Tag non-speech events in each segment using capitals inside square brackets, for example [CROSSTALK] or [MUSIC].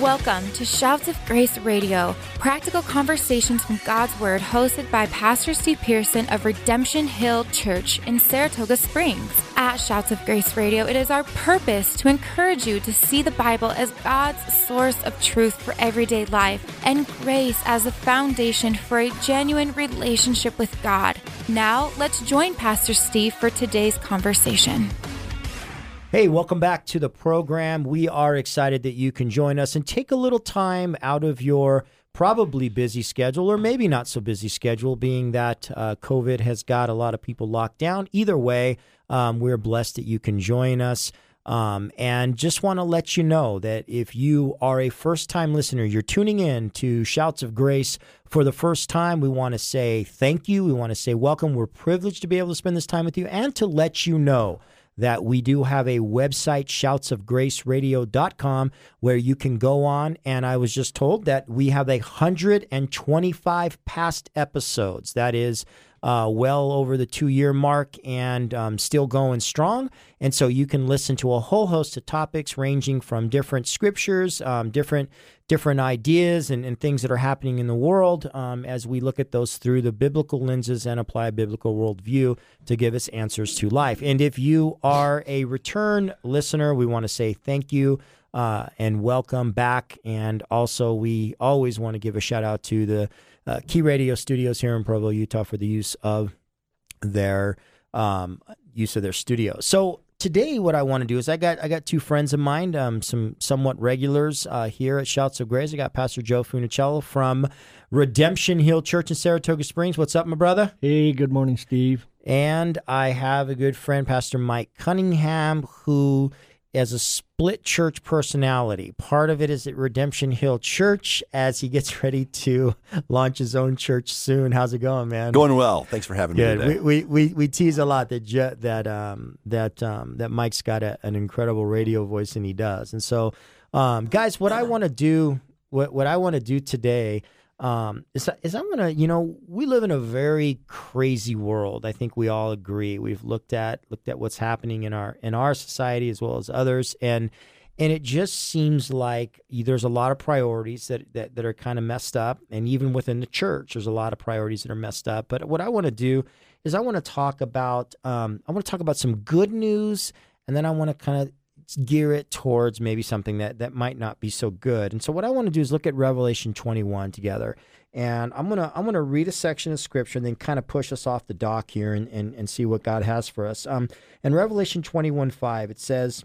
Welcome to Shouts of Grace Radio, practical conversations from God's Word, hosted by Pastor Steve Pearson of Redemption Hill Church in Saratoga Springs. At Shouts of Grace Radio, it is our purpose to encourage you to see the Bible as God's source of truth for everyday life and grace as the foundation for a genuine relationship with God. Now, let's join Pastor Steve for today's conversation. Hey, welcome back to the program. We are excited that you can join us and take a little time out of your probably busy schedule or maybe not so busy schedule, being that uh, COVID has got a lot of people locked down. Either way, um, we're blessed that you can join us. Um, and just want to let you know that if you are a first time listener, you're tuning in to Shouts of Grace for the first time, we want to say thank you. We want to say welcome. We're privileged to be able to spend this time with you and to let you know that we do have a website, shoutsofgraceradio.com, where you can go on. And I was just told that we have a 125 past episodes. That is uh, well over the two year mark and um, still going strong. And so you can listen to a whole host of topics ranging from different scriptures, um, different different ideas and, and, things that are happening in the world um, as we look at those through the biblical lenses and apply a biblical worldview to give us answers to life. And if you are a return listener, we want to say thank you. Uh, and welcome back. And also, we always want to give a shout out to the uh, Key Radio Studios here in Provo, Utah, for the use of their um, use of their studio. So today, what I want to do is I got I got two friends of mine, um, some somewhat regulars uh, here at Shouts of Grace. I got Pastor Joe Funicello from Redemption Hill Church in Saratoga Springs. What's up, my brother? Hey, good morning, Steve. And I have a good friend, Pastor Mike Cunningham, who as a split church personality. Part of it is at Redemption Hill Church as he gets [LAUGHS] ready to launch his own church soon. How's it going, man? Going well. Thanks for having Good. me today. We, we, we, we tease a lot that Je- that um, that um, that Mike's got a, an incredible radio voice and he does. And so, um, guys, what I want to do, what what I want to do today um, is, is I'm gonna, you know, we live in a very crazy world. I think we all agree. We've looked at looked at what's happening in our in our society as well as others, and and it just seems like there's a lot of priorities that that, that are kind of messed up, and even within the church, there's a lot of priorities that are messed up. But what I want to do is I want to talk about um, I want to talk about some good news, and then I want to kind of gear it towards maybe something that that might not be so good. And so what I want to do is look at Revelation 21 together. And I'm gonna I'm gonna read a section of scripture and then kind of push us off the dock here and, and, and see what God has for us. Um, in Revelation 21 5, it says,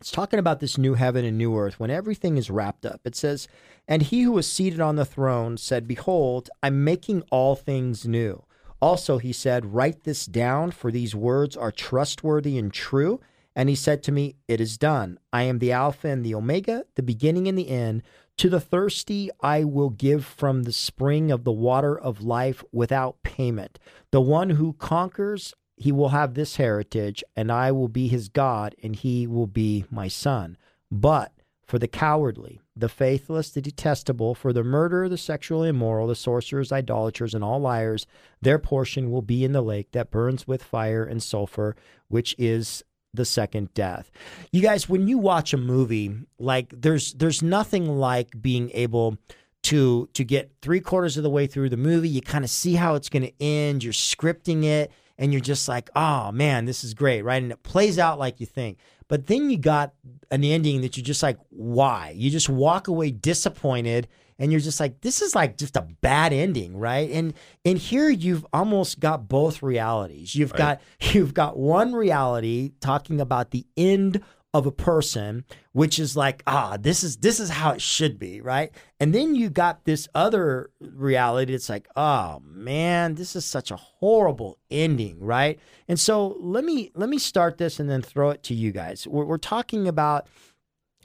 it's talking about this new heaven and new earth when everything is wrapped up. It says, And he who was seated on the throne said, Behold, I'm making all things new. Also, he said, Write this down, for these words are trustworthy and true. And he said to me, It is done. I am the Alpha and the Omega, the beginning and the end. To the thirsty, I will give from the spring of the water of life without payment. The one who conquers, he will have this heritage, and I will be his God, and he will be my son. But for the cowardly, the faithless, the detestable, for the murderer, the sexually immoral, the sorcerers, idolaters, and all liars, their portion will be in the lake that burns with fire and sulfur, which is the second death. You guys, when you watch a movie, like there's there's nothing like being able to to get three quarters of the way through the movie. You kind of see how it's going to end. You're scripting it, and you're just like, oh man, this is great, right? And it plays out like you think. But then you got an ending that you're just like, why? You just walk away disappointed and you're just like this is like just a bad ending right? And and here you've almost got both realities. You've right. got [LAUGHS] you've got one reality talking about the end of a person which is like ah this is this is how it should be right? And then you got this other reality it's like oh man this is such a horrible ending right? And so let me let me start this and then throw it to you guys. We're, we're talking about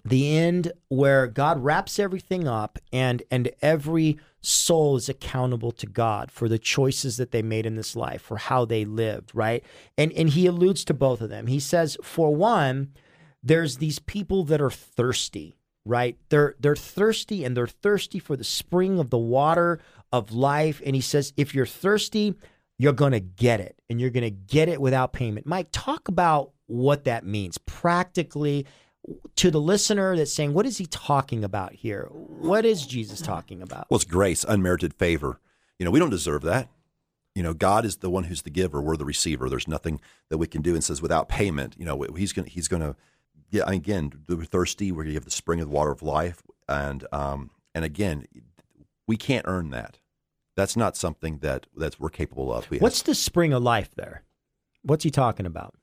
the end where God wraps everything up and and every soul is accountable to God for the choices that they made in this life, for how they lived, right? And and he alludes to both of them. He says, for one, there's these people that are thirsty, right? They're they're thirsty and they're thirsty for the spring of the water of life. And he says, if you're thirsty, you're gonna get it, and you're gonna get it without payment. Mike, talk about what that means practically to the listener that's saying, what is he talking about here? What is Jesus talking about? Well, it's grace, unmerited favor. You know, we don't deserve that. You know, God is the one who's the giver. We're the receiver. There's nothing that we can do. And says without payment, you know, he's going to, he's going to, yeah, again, we're thirsty. We're going to give the spring of the water of life. And, um, and again, we can't earn that. That's not something that, that we're capable of. We What's have, the spring of life there? What's he talking about?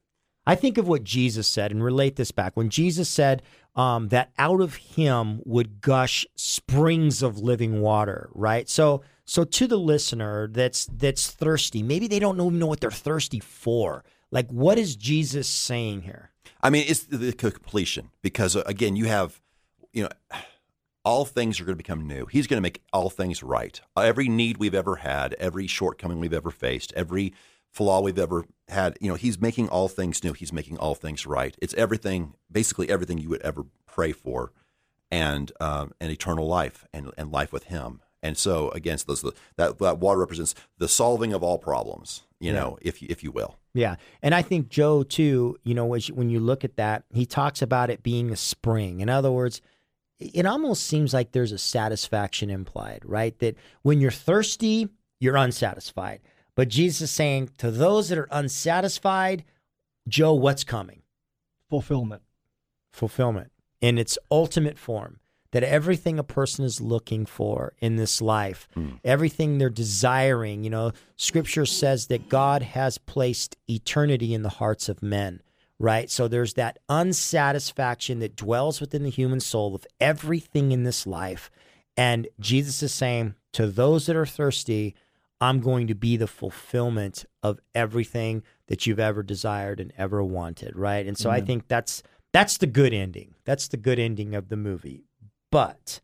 I think of what Jesus said and relate this back. When Jesus said um, that out of him would gush springs of living water, right? So, so to the listener that's that's thirsty, maybe they don't even know what they're thirsty for. Like, what is Jesus saying here? I mean, it's the completion because uh, again, you have, you know, [SIGHS] all things are going to become new. He's going to make all things right. Every need we've ever had, every shortcoming we've ever faced, every flaw we've ever had. You know, he's making all things new. He's making all things right. It's everything, basically everything you would ever pray for, and um, and eternal life and and life with Him. And so, against those, that that water represents the solving of all problems. You know, if you, if you will. Yeah, and I think Joe too. You know, when you look at that, he talks about it being a spring. In other words. It almost seems like there's a satisfaction implied, right? That when you're thirsty, you're unsatisfied. But Jesus is saying to those that are unsatisfied, Joe, what's coming? Fulfillment. Fulfillment in its ultimate form. That everything a person is looking for in this life, mm. everything they're desiring, you know, scripture says that God has placed eternity in the hearts of men, right? So there's that unsatisfaction that dwells within the human soul of everything in this life. And Jesus is saying to those that are thirsty, I'm going to be the fulfillment of everything that you've ever desired and ever wanted, right? And so mm-hmm. I think that's that's the good ending. That's the good ending of the movie. But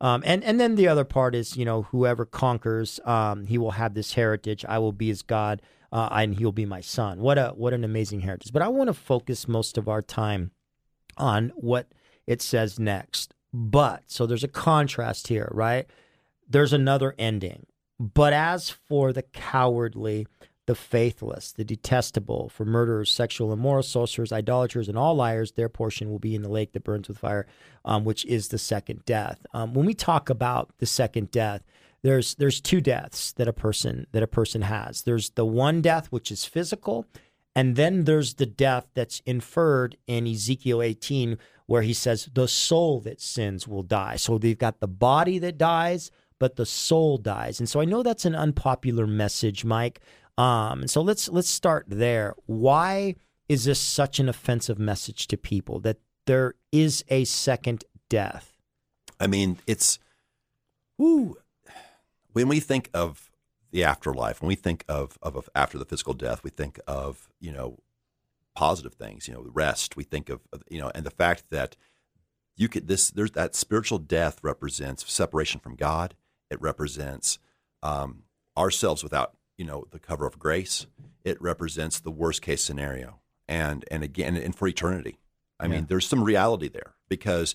um, and and then the other part is, you know, whoever conquers, um, he will have this heritage. I will be his God, uh, and he'll be my son. What a what an amazing heritage! But I want to focus most of our time on what it says next. But so there's a contrast here, right? There's another ending. But as for the cowardly, the faithless, the detestable, for murderers, sexual immoral, sorcerers, idolaters, and all liars, their portion will be in the lake that burns with fire, um, which is the second death. Um, when we talk about the second death, there's there's two deaths that a person that a person has. There's the one death which is physical, and then there's the death that's inferred in Ezekiel 18, where he says the soul that sins will die. So they've got the body that dies, but the soul dies. And so I know that's an unpopular message, Mike. Um, and so let's let's start there. Why is this such an offensive message to people that there is a second death? I mean, it's whoo, when we think of the afterlife, when we think of, of, of after the physical death, we think of you know positive things, you know, rest. We think of you know, and the fact that you could this there's that spiritual death represents separation from God it represents um, ourselves without you know the cover of grace. It represents the worst case scenario, and and again, and for eternity. I yeah. mean, there's some reality there because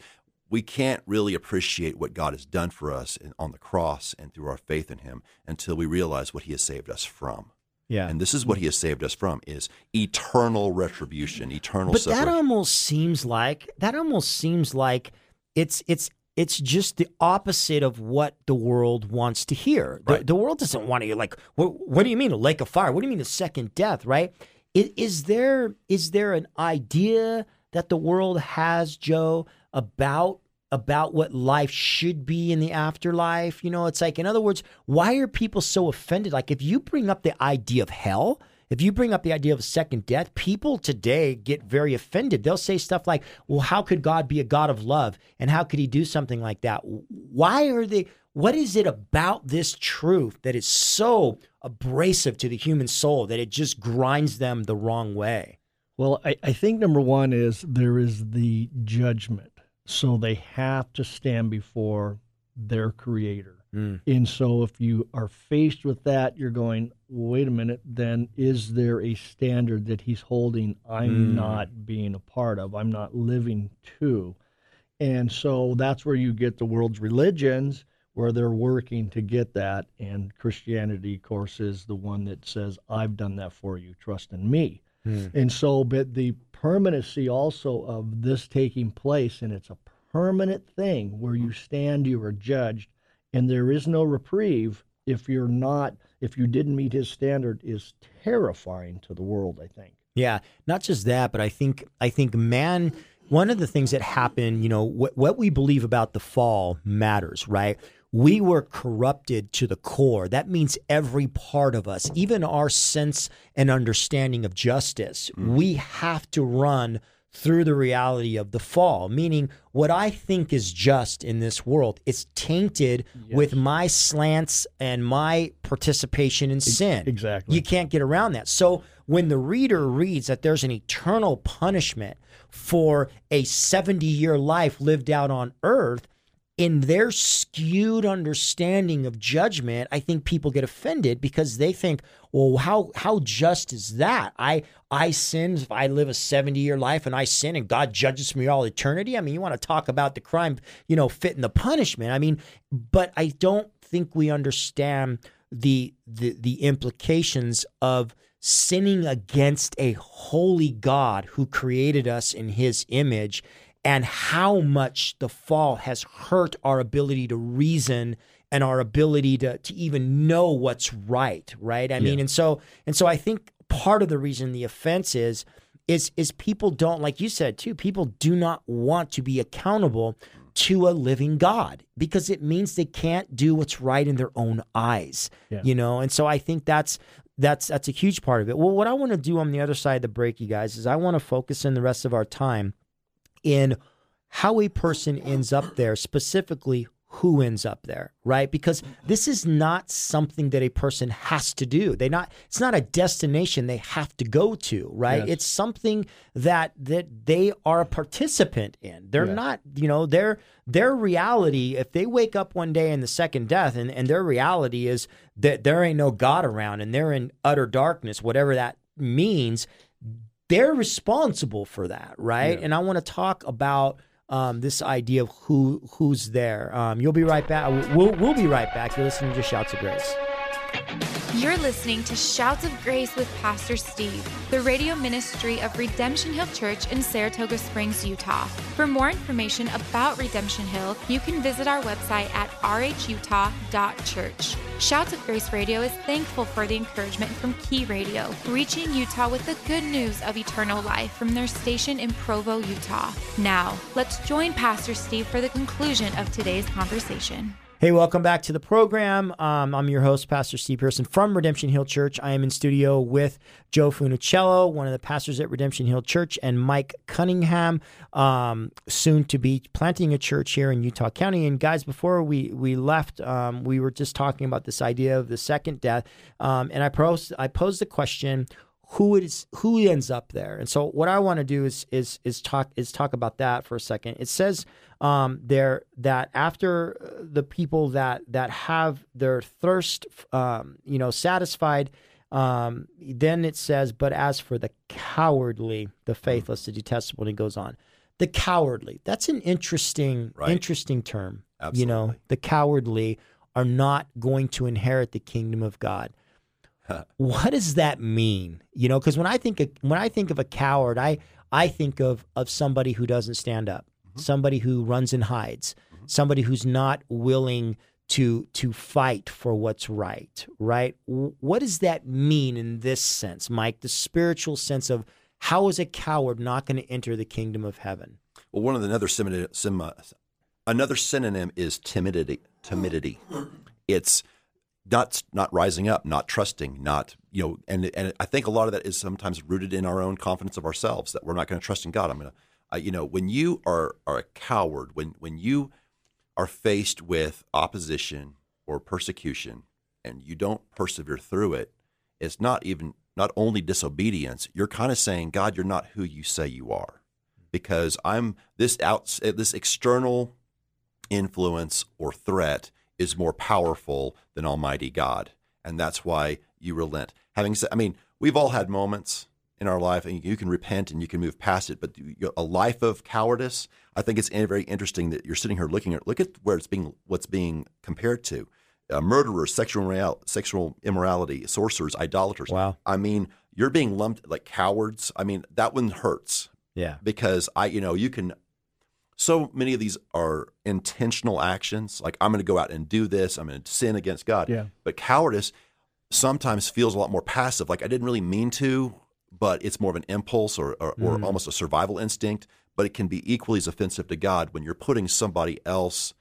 we can't really appreciate what God has done for us in, on the cross and through our faith in Him until we realize what He has saved us from. Yeah. And this is what he has saved us from is eternal retribution, eternal But that almost seems like that almost seems like it's it's it's just the opposite of what the world wants to hear. The, the world doesn't want to hear like, what, what, do you mean a lake of fire? What do you mean a second death? Right? Is, is there is there an idea that the world has, Joe, about about what life should be in the afterlife? You know, it's like, in other words, why are people so offended? Like, if you bring up the idea of hell, if you bring up the idea of second death, people today get very offended. They'll say stuff like, well, how could God be a God of love? And how could he do something like that? Why are they, what is it about this truth that is so abrasive to the human soul that it just grinds them the wrong way? Well, I, I think number one is there is the judgment. So they have to stand before their creator. Mm. And so if you are faced with that, you're going, wait a minute, then is there a standard that he's holding I'm mm. not being a part of, I'm not living to? And so that's where you get the world's religions where they're working to get that. And Christianity, of course, is the one that says, I've done that for you, trust in me. Mm. And so, but the permanency also of this taking place, and it's a permanent thing where you stand, you are judged, and there is no reprieve if you're not, if you didn't meet his standard, is terrifying to the world, I think. Yeah, not just that, but I think I think man one of the things that happened, you know, what, what we believe about the fall matters, right? We were corrupted to the core. That means every part of us, even our sense and understanding of justice, mm. we have to run through the reality of the fall, meaning what I think is just in this world is tainted yes. with my slants and my participation in sin. Exactly. You can't get around that. So when the reader reads that there's an eternal punishment for a 70 year life lived out on earth, in their skewed understanding of judgment, I think people get offended because they think, well, how how just is that? I I sin if I live a 70 year life and I sin and God judges me all eternity. I mean, you want to talk about the crime, you know, fitting the punishment. I mean, but I don't think we understand the the the implications of sinning against a holy God who created us in his image and how much the fall has hurt our ability to reason and our ability to to even know what's right, right? I yeah. mean, and so and so I think part of the reason the offense is is is people don't like you said too, people do not want to be accountable to a living God because it means they can't do what's right in their own eyes. Yeah. You know, and so I think that's that's that's a huge part of it. Well, what I want to do on the other side of the break, you guys, is I want to focus in the rest of our time in how a person ends up there, specifically who ends up there, right? Because this is not something that a person has to do. They not it's not a destination they have to go to, right? Yes. It's something that that they are a participant in. They're yes. not, you know, their their reality, if they wake up one day in the second death and, and their reality is that there ain't no God around and they're in utter darkness, whatever that means, they're responsible for that, right? Yeah. And I want to talk about um, this idea of who who's there. Um, you'll be right back. We'll, we'll be right back. You're listening to Shouts of Grace. You're listening to Shouts of Grace with Pastor Steve, the radio ministry of Redemption Hill Church in Saratoga Springs, Utah. For more information about Redemption Hill, you can visit our website at rhutah.church. Shouts of Grace Radio is thankful for the encouragement from Key Radio, reaching Utah with the good news of eternal life from their station in Provo, Utah. Now, let's join Pastor Steve for the conclusion of today's conversation. Hey, welcome back to the program. Um, I'm your host, Pastor Steve Pearson from Redemption Hill Church. I am in studio with Joe Funicello, one of the pastors at Redemption Hill Church, and Mike Cunningham, um, soon to be planting a church here in Utah County. And guys, before we we left, um, we were just talking about this idea of the second death, um, and I posed I posed the question: who is who ends up there. And so what I want to do is is is talk is talk about that for a second. It says um, there that after the people that that have their thirst, um, you know, satisfied. Um, then it says, but as for the cowardly, the faithless, the detestable, and it goes on. The cowardly. That's an interesting, right. interesting term. Absolutely. You know, the cowardly are not going to inherit the kingdom of God what does that mean? You know, because when I think of, when I think of a coward, I I think of of somebody who doesn't stand up, mm-hmm. somebody who runs and hides, mm-hmm. somebody who's not willing to to fight for what's right. Right? What does that mean in this sense, Mike? The spiritual sense of how is a coward not going to enter the kingdom of heaven? Well, one of the another synonym, another synonym is timidity. Timidity. [GASPS] It's not not rising up, not trusting, not you know, and and I think a lot of that is sometimes rooted in our own confidence of ourselves that we're not going to trust in God. I'm going to, uh, you know, when you are are a coward, when when you are faced with opposition or persecution and you don't persevere through it, it's not even not only disobedience. You're kind of saying, God, you're not who you say you are, because I'm this out this external influence or threat is more powerful than Almighty God. And that's why you relent. Having said, I mean, we've all had moments in our life, and you can repent and you can move past it. But a life of cowardice, I think it's very interesting that you're sitting here looking at look at where it's being what's being compared to. Uh, murderers, sexual sexual immorality, sorcerers, idolaters. Wow. I mean, you're being lumped like cowards. I mean, that one hurts Yeah. because I, you know, you can. So many of these are intentional actions. Like I'm going to go out and do this. I'm going to sin against God. Yeah. But cowardice sometimes feels a lot more passive. Like I didn't really mean to, but it's more of an impulse or, or, or mm. almost a survival instinct. But it can be equally as offensive to God when you're putting somebody else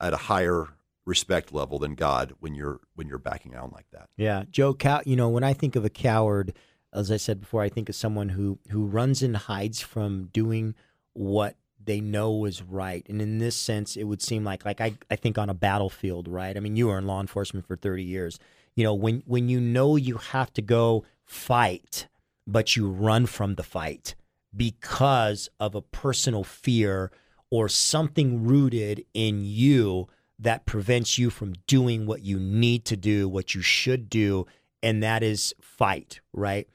at a higher respect level than God when you're when you're backing out like that. Yeah, Joe. Cow. You know, when I think of a coward, as I said before, I think of someone who who runs and hides from doing what they know is right. And in this sense, it would seem like like I I think on a battlefield, right? I mean, you were in law enforcement for thirty years. You know, when when you know you have to go fight, but you run from the fight because of a personal fear or something rooted in you that prevents you from doing what you need to do, what you should do, and that is fight, right?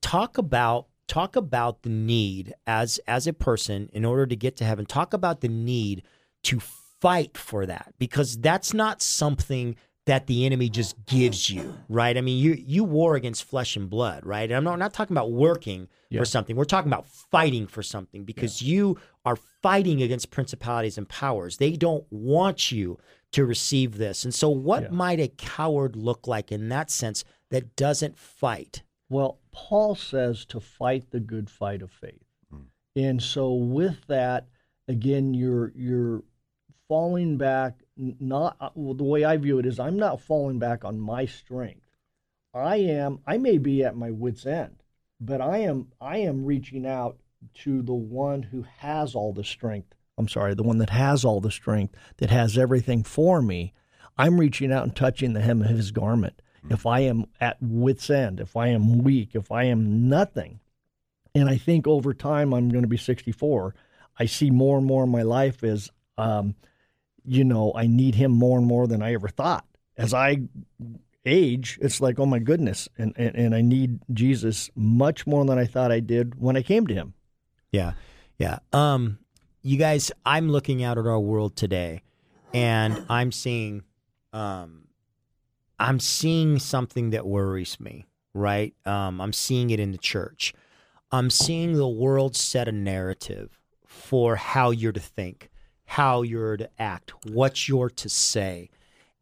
Talk about talk about the need as as a person in order to get to heaven. Talk about the need to fight for that because that's not something that the enemy just gives you, right? I mean, you you war against flesh and blood, right? And I'm not, not talking about working Yeah. for something. We're talking about fighting for something because you are fighting against principalities and powers. They don't want you to receive this. And so what Yeah. might a coward look like in that sense that doesn't fight? Well, Paul says to fight the good fight of faith. And so with that, again, you're you're falling back not uh, well, the way I view it is I'm not falling back on my strength. I am I may be at my wits end, but I am I am reaching out to the one who has all the strength. I'm sorry, the one that has all the strength, that has everything for me. I'm reaching out and touching the hem of his garment. If I am at wits end, if I am weak, if I am nothing, and I think over time I'm going to be 64. I see more and more in my life as, um, you know, I need him more and more than I ever thought. As I age, it's like, oh my goodness, and, and, and I need Jesus much more than I thought I did when I came to him. Yeah. Yeah. Um you guys, I'm looking out at our world today and I'm seeing um I'm seeing something that worries me, right? Um I'm seeing it in the church. I'm seeing the world set a narrative for how you're to think, how you're to act, what you're to say.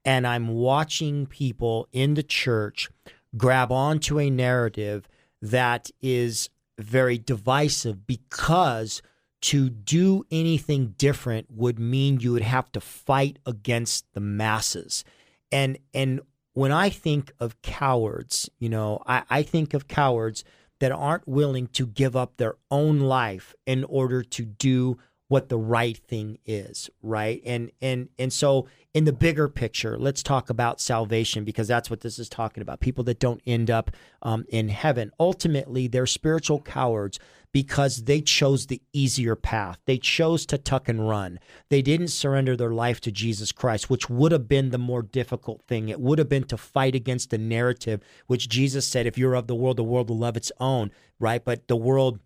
And I'm watching people in the church grab onto a narrative that is very divisive because to do anything different would mean you would have to fight against the masses. And and when I think of cowards, you know, I, I think of cowards that aren't willing to give up their own life in order to do what the right thing is, right? And and and so in the bigger picture, let's talk about salvation because that's what this is talking about. People that don't end up um, in heaven. Ultimately, they're spiritual cowards because they chose the easier path. They chose to tuck and run. They didn't surrender their life to Jesus Christ, which would have been the more difficult thing. It would have been to fight against the narrative, which Jesus said, if you're of the world, the world will love its own, right? But the world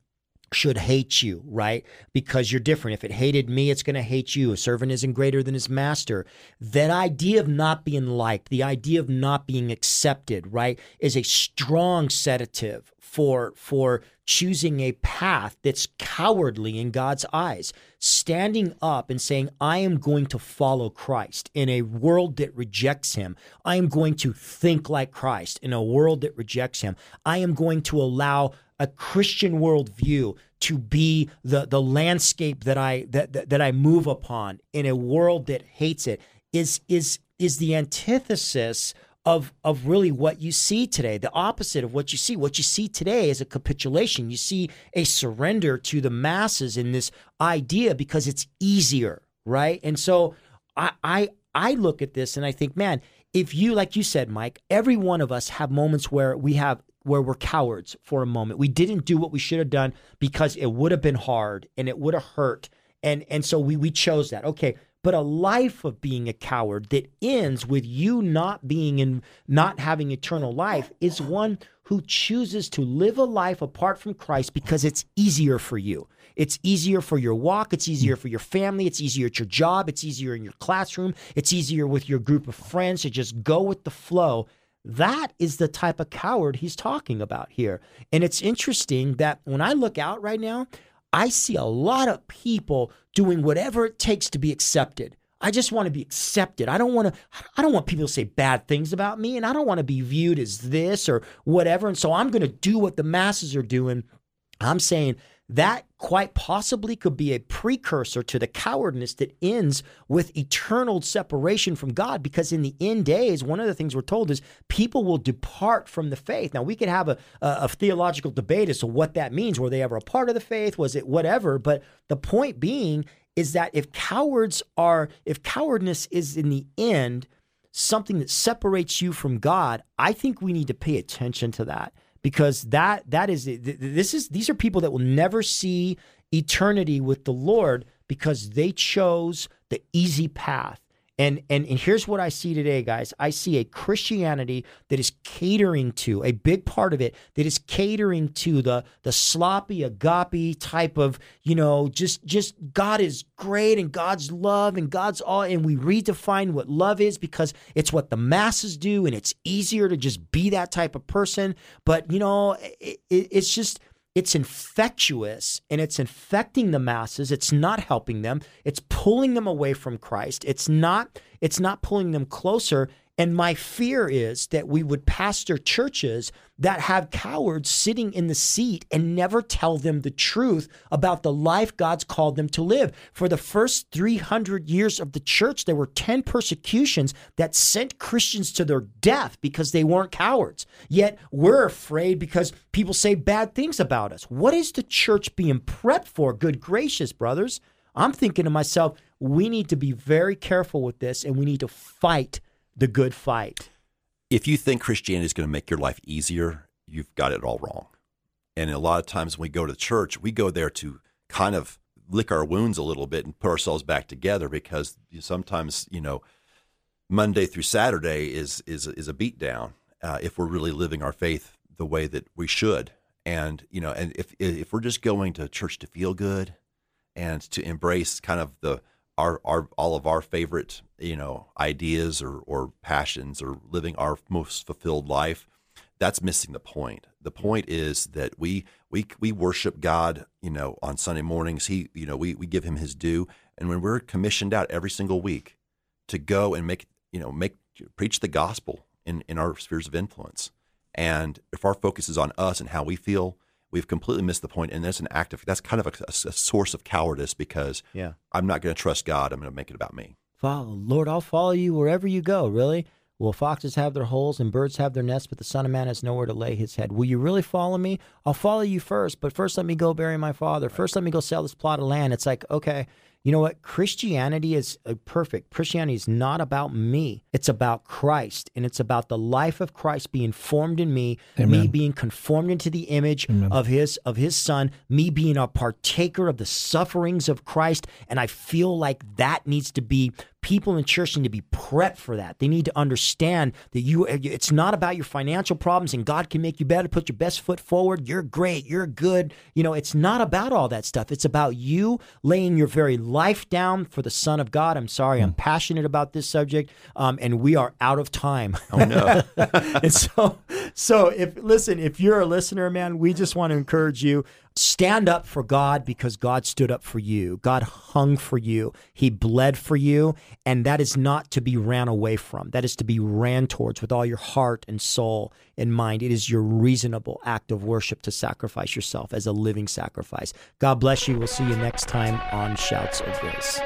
should hate you, right? Because you're different. If it hated me, it's going to hate you. A servant isn't greater than his master. That idea of not being liked, the idea of not being accepted, right, is a strong sedative for for choosing a path that's cowardly in God's eyes. Standing up and saying, "I am going to follow Christ in a world that rejects him. I am going to think like Christ in a world that rejects him. I am going to allow a Christian worldview to be the the landscape that I that, that that I move upon in a world that hates it is is is the antithesis of of really what you see today the opposite of what you see. What you see today is a capitulation. You see a surrender to the masses in this idea because it's easier right? And so i i i look at this and i think man if you like you said mike every one of us have moments where we have where we're cowards for a moment. We didn't do what we should have done because it would have been hard and it would have hurt. And and so we we chose that. Okay but a life of being a coward that ends with you not being in not having eternal life is one who chooses to live a life apart from Christ because it's easier for you. It's easier for your walk, it's easier for your family, it's easier at your job, it's easier in your classroom, it's easier with your group of friends to just go with the flow. That is the type of coward he's talking about here. And it's interesting that when I look out right now, I see a lot of people doing whatever it takes to be accepted. I just want to be accepted. I don't want to I don't want people to say bad things about me and I don't want to be viewed as this or whatever. And so I'm going to do what the masses are doing. I'm saying that quite possibly could be a precursor to the cowardness that ends with eternal separation from God. Because in the end days, one of the things we're told is people will depart from the faith. Now, we could have a, a, a theological debate as to what that means. Were they ever a part of the faith? Was it whatever? But the point being is that if cowards are, if cowardness is in the end something that separates you from God, I think we need to pay attention to that because that that is this is these are people that will never see eternity with the Lord because they chose the easy path. And, and and here's what I see today, guys. I see a Christianity that is catering to a big part of it that is catering to the the sloppy agape type of you know just just God is great and God's love and God's all and we redefine what love is because it's what the masses do and it's easier to just be that type of person. But you know it, it, it's just it's infectious and it's infecting the masses. It's not helping them. It's pulling them away from christ. It's not it's not pulling them closer and my fear is that we would pastor churches that have cowards sitting in the seat and never tell them the truth about the life God's called them to live. For the first 300 years of the church, there were 10 persecutions that sent Christians to their death because they weren't cowards. Yet we're afraid because people say bad things about us. What is the church being prepped for? Good gracious, brothers. I'm thinking to myself, we need to be very careful with this and we need to fight the good fight. If you think Christianity is going to make your life easier, you've got it all wrong. And a lot of times when we go to church, we go there to kind of lick our wounds a little bit and put ourselves back together because sometimes, you know, Monday through Saturday is is is a beatdown uh, if we're really living our faith the way that we should. And you know, and if if we're just going to church to feel good and to embrace kind of the our, our all of our favorite you know ideas or, or passions or living our most fulfilled life that's missing the point. The point is that we we we worship god you know on sunday mornings. He you know we, we give him his due. And when we're commissioned out every single week to go and make you know make preach the gospel in in our spheres of influence. And if our focus is on us and how we feel we've completely missed the point, and that's an act of that's kind of a, a source of cowardice because yeah. I'm not going to trust God. I'm going to make it about me. Follow, Lord, I'll follow you wherever you go. Really. Will foxes have their holes and birds have their nests, but the Son of Man has nowhere to lay his head? Will you really follow me? I'll follow you first, but first let me go bury my father. First let me go sell this plot of land. It's like, okay, you know what? Christianity is uh, perfect. Christianity is not about me. It's about Christ, and it's about the life of Christ being formed in me, Amen. me being conformed into the image Amen. of his of his Son, me being a partaker of the sufferings of Christ, and I feel like that needs to be people in church need to be prepped for that. They need to understand that you it's not about your financial problems and God can make you better, put your best foot forward. You're great, you're good. You know, it's not about all that stuff. It's about you laying your very life down for the Son of God. I'm sorry, I'm hmm. passionate about this subject, um, and we are out of time. Oh no! [LAUGHS] and so, so if listen, if you're a listener, man, we just want to encourage you. Stand up for God because God stood up for you. God hung for you. He bled for you. And that is not to be ran away from. That is to be ran towards with all your heart and soul and mind. It is your reasonable act of worship to sacrifice yourself as a living sacrifice. God bless you. We'll see you next time on Shouts of Grace.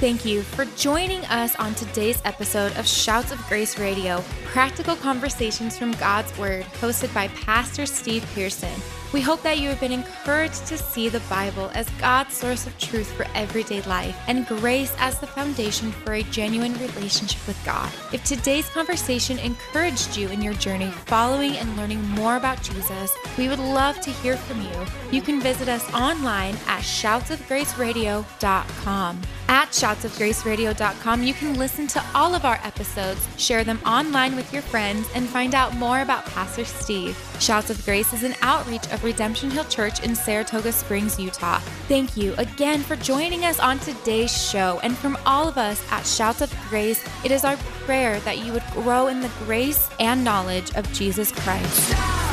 Thank you for joining us on today's episode of Shouts of Grace Radio, practical conversations from God's Word, hosted by Pastor Steve Pearson. We hope that you have been encouraged to see the Bible as God's source of truth for everyday life and grace as the foundation for a genuine relationship with God. If today's conversation encouraged you in your journey following and learning more about Jesus, we would love to hear from you. You can visit us online at shoutsofgraceradio.com. At shoutsofgraceradio.com, you can listen to all of our episodes, share them online with your friends, and find out more about Pastor Steve. Shouts of Grace is an outreach of Redemption Hill Church in Saratoga Springs, Utah. Thank you again for joining us on today's show. And from all of us at Shouts of Grace, it is our prayer that you would grow in the grace and knowledge of Jesus Christ.